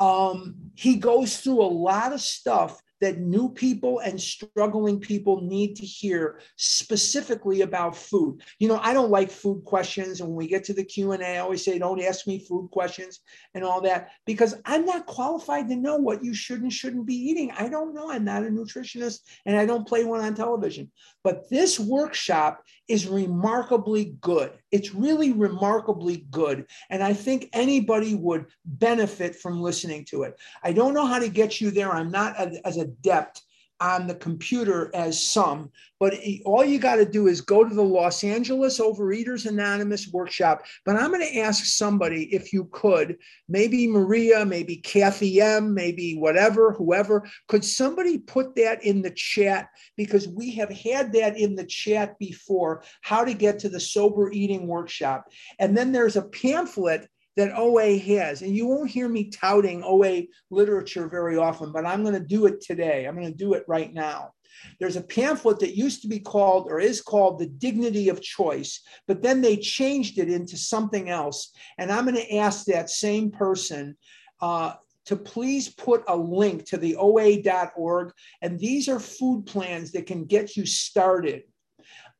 Um, he goes through a lot of stuff that new people and struggling people need to hear specifically about food. You know, I don't like food questions and when we get to the Q&A I always say don't ask me food questions and all that because I'm not qualified to know what you should and shouldn't be eating. I don't know. I'm not a nutritionist and I don't play one on television. But this workshop is remarkably good. It's really remarkably good. And I think anybody would benefit from listening to it. I don't know how to get you there. I'm not as adept on the computer as some, but all you got to do is go to the Los Angeles Overeaters Anonymous workshop. But I'm going to ask somebody if you could, maybe Maria, maybe Kathy M, maybe whatever, whoever, could somebody put that in the chat? Because we have had that in the chat before how to get to the sober eating workshop. And then there's a pamphlet that OA has. And you won't hear me touting OA literature very often, but I'm going to do it today. I'm going to do it right now. There's a pamphlet that used to be called or is called The Dignity of Choice, but then they changed it into something else. And I'm going to ask that same person uh, to please put a link to the OA.org. And these are food plans that can get you started.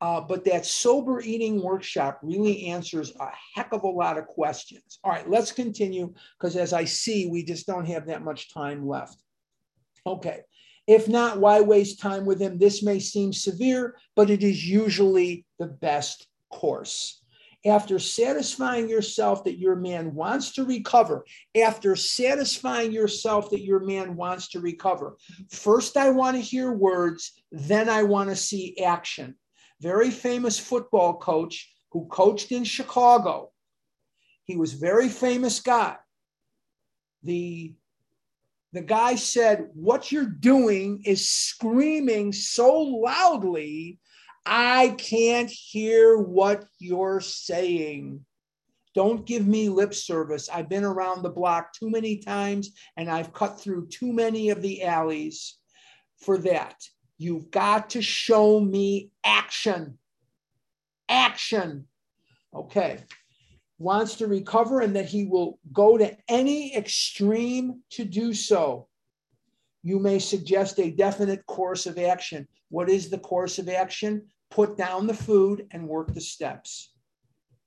Uh, but that sober eating workshop really answers a heck of a lot of questions. All right, let's continue because as I see, we just don't have that much time left. Okay, if not, why waste time with him? This may seem severe, but it is usually the best course. After satisfying yourself that your man wants to recover, after satisfying yourself that your man wants to recover, first I want to hear words, then I want to see action very famous football coach who coached in Chicago. He was very famous guy. The the guy said, What you're doing is screaming so loudly, I can't hear what you're saying. Don't give me lip service. I've been around the block too many times and I've cut through too many of the alleys for that. You've got to show me action. Action. Okay. Wants to recover and that he will go to any extreme to do so. You may suggest a definite course of action. What is the course of action? Put down the food and work the steps.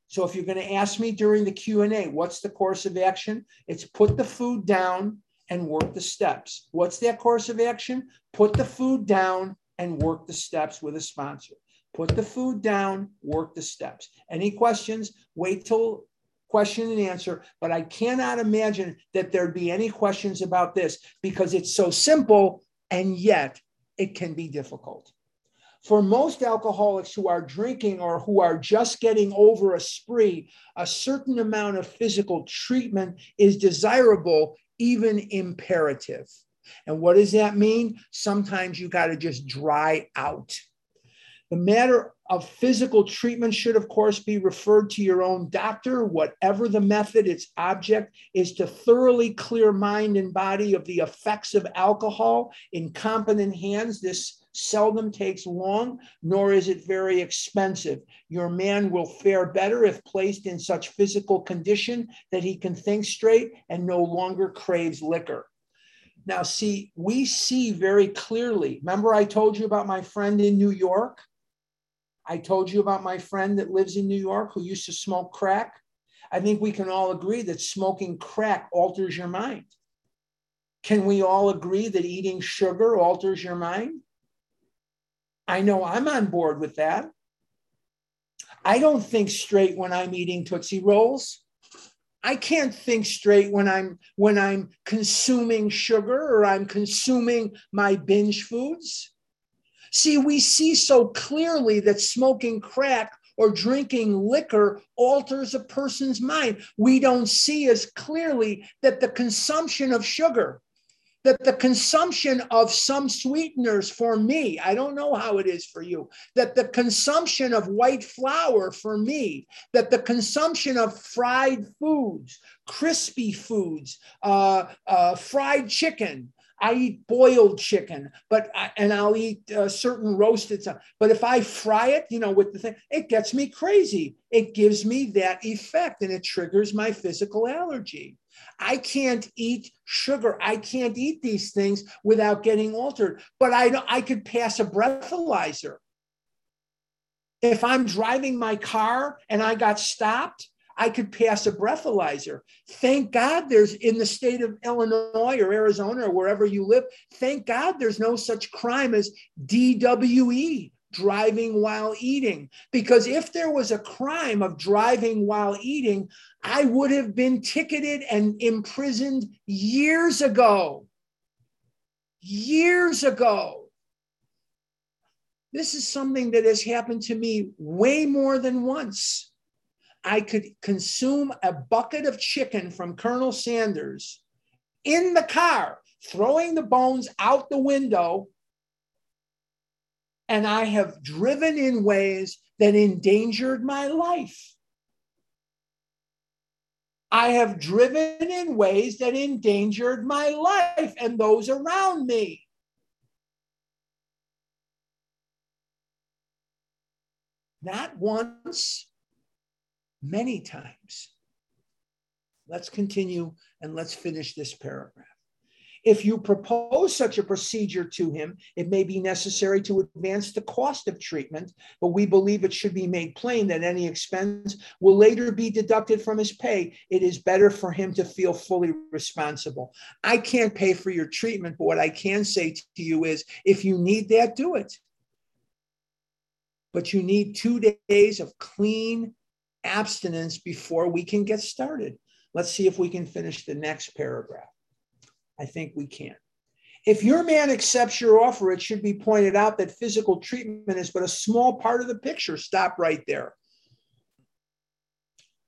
So if you're going to ask me during the Q&A, what's the course of action? It's put the food down and work the steps. What's that course of action? Put the food down and work the steps with a sponsor. Put the food down, work the steps. Any questions? Wait till question and answer, but I cannot imagine that there'd be any questions about this because it's so simple and yet it can be difficult. For most alcoholics who are drinking or who are just getting over a spree, a certain amount of physical treatment is desirable, even imperative. And what does that mean? Sometimes you got to just dry out. The matter of physical treatment should, of course, be referred to your own doctor, whatever the method, its object is to thoroughly clear mind and body of the effects of alcohol. In competent hands, this seldom takes long, nor is it very expensive. Your man will fare better if placed in such physical condition that he can think straight and no longer craves liquor. Now, see, we see very clearly. Remember, I told you about my friend in New York? I told you about my friend that lives in New York who used to smoke crack. I think we can all agree that smoking crack alters your mind. Can we all agree that eating sugar alters your mind? I know I'm on board with that. I don't think straight when I'm eating Tootsie Rolls. I can't think straight when I'm when I'm consuming sugar or I'm consuming my binge foods. See, we see so clearly that smoking crack or drinking liquor alters a person's mind. We don't see as clearly that the consumption of sugar that the consumption of some sweeteners for me, I don't know how it is for you, that the consumption of white flour for me, that the consumption of fried foods, crispy foods, uh, uh, fried chicken, I eat boiled chicken, but I, and I'll eat uh, certain roasted stuff. But if I fry it, you know, with the thing, it gets me crazy. It gives me that effect, and it triggers my physical allergy. I can't eat sugar. I can't eat these things without getting altered. But I I could pass a breathalyzer. If I'm driving my car and I got stopped, I could pass a breathalyzer. Thank God there's in the state of Illinois or Arizona or wherever you live, thank God there's no such crime as DWE, driving while eating. Because if there was a crime of driving while eating, I would have been ticketed and imprisoned years ago. Years ago. This is something that has happened to me way more than once. I could consume a bucket of chicken from Colonel Sanders in the car, throwing the bones out the window and I have driven in ways that endangered my life. I have driven in ways that endangered my life and those around me. Not once, many times. Let's continue and let's finish this paragraph. If you propose such a procedure to him, it may be necessary to advance the cost of treatment, but we believe it should be made plain that any expense will later be deducted from his pay. It is better for him to feel fully responsible. I can't pay for your treatment, but what I can say to you is if you need that, do it. But you need two days of clean abstinence before we can get started. Let's see if we can finish the next paragraph. I think we can. If your man accepts your offer, it should be pointed out that physical treatment is but a small part of the picture. Stop right there.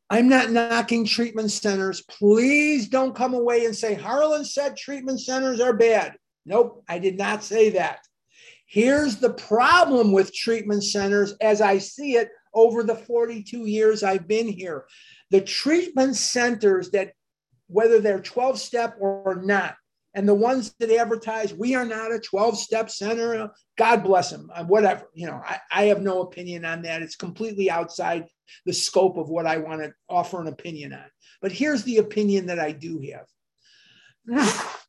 I'm not knocking treatment centers. Please don't come away and say Harlan said treatment centers are bad. Nope, I did not say that. Here's the problem with treatment centers as I see it over the 42 years I've been here. The treatment centers that, whether they're 12 step or not, and the ones that advertise we are not a 12 step center. God bless them uh, whatever you know I, I have no opinion on that. It's completely outside the scope of what i want to offer an opinion on. But here's the opinion that i do have. <sighs>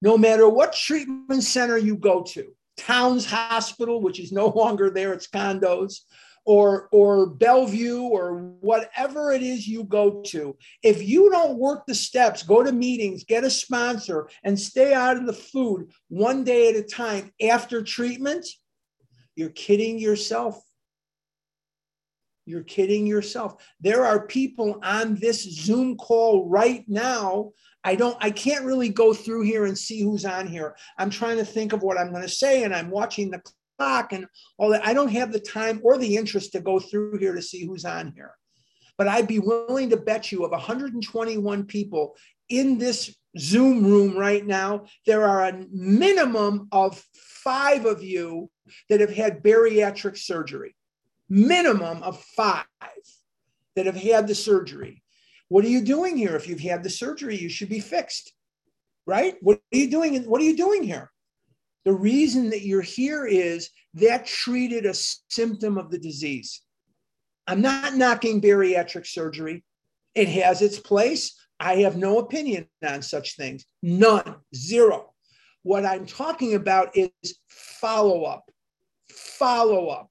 No matter what treatment center you go to Towns Hospital which is no longer there it's condos or or Bellevue or whatever it is you go to, if you don't work the steps, go to meetings, get a sponsor, and stay out of the food one day at a time after treatment, You're kidding yourself. You're kidding yourself. There are people on this Zoom call right now. I don't, I can't really go through here and see who's on here. I'm trying to think of what I'm going to say and I'm watching the and all that. I don't have the time or the interest to go through here to see who's on here. But I'd be willing to bet you of 121 people in this Zoom room right now, there are a minimum of five of you that have had bariatric surgery minimum of five that have had the surgery. What are you doing here? If you've had the surgery, you should be fixed, right? What are you doing? What are you doing here? The reason that you're here is that treated a symptom of the disease. I'm not knocking bariatric surgery. It has its place. I have no opinion on such things. None, zero. What I'm talking about is follow up, follow up.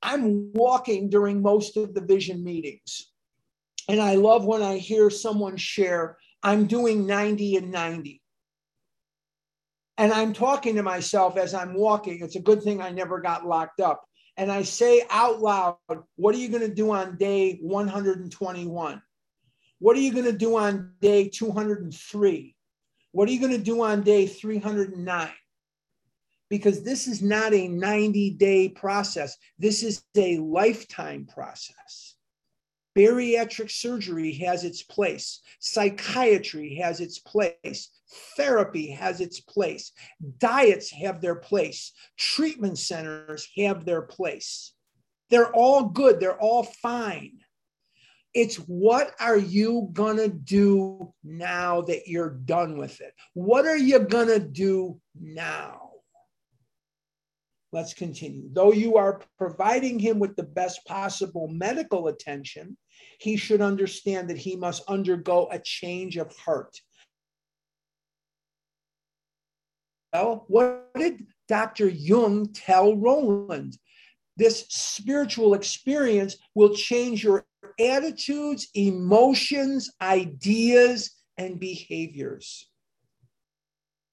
I'm walking during most of the vision meetings. And I love when I hear someone share, I'm doing 90 and 90. And I'm talking to myself as I'm walking. It's a good thing I never got locked up. And I say out loud, What are you going to do on day 121? What are you going to do on day 203? What are you going to do on day 309? because this is not a 90 day process. This is a lifetime process. Bariatric surgery has its place, psychiatry has its place, therapy has its place, diets have their place, treatment centers have their place. They're all good, they're all fine. It's what are you gonna do now that you're done with it? What are you gonna do now? Let's continue. Though you are providing him with the best possible medical attention, he should understand that he must undergo a change of heart. Well, what did Dr. Jung tell Rowland? This spiritual experience will change your attitudes, emotions, ideas, and behaviors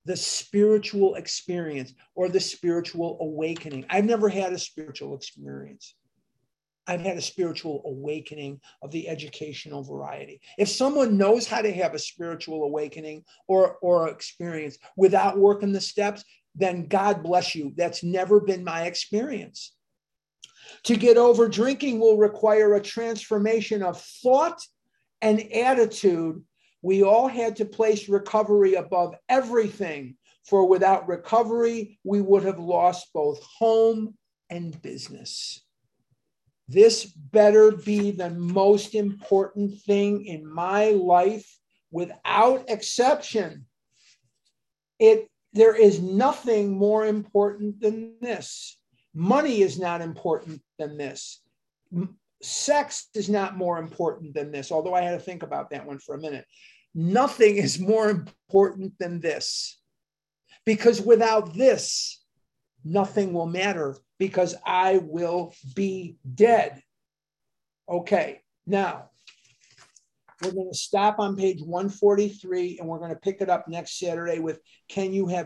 the spiritual experience or the spiritual awakening. I've never had a spiritual experience. I've had a spiritual awakening of the educational variety. If someone knows how to have a spiritual awakening or, or experience without working the steps, then God bless you. That's never been my experience. To get over drinking will require a transformation of thought and attitude we all had to place recovery above everything, for without recovery, we would have lost both home and business. This better be the most important thing in my life without exception. It there is nothing more important than this. Money is not important than this. Sex is not more important than this, although I had to think about that one for a minute. Nothing is more important than this. Because without this, nothing will matter because I will be dead. Okay, now we're going to stop on page 143 and we're going to pick it up next Saturday with Can You Have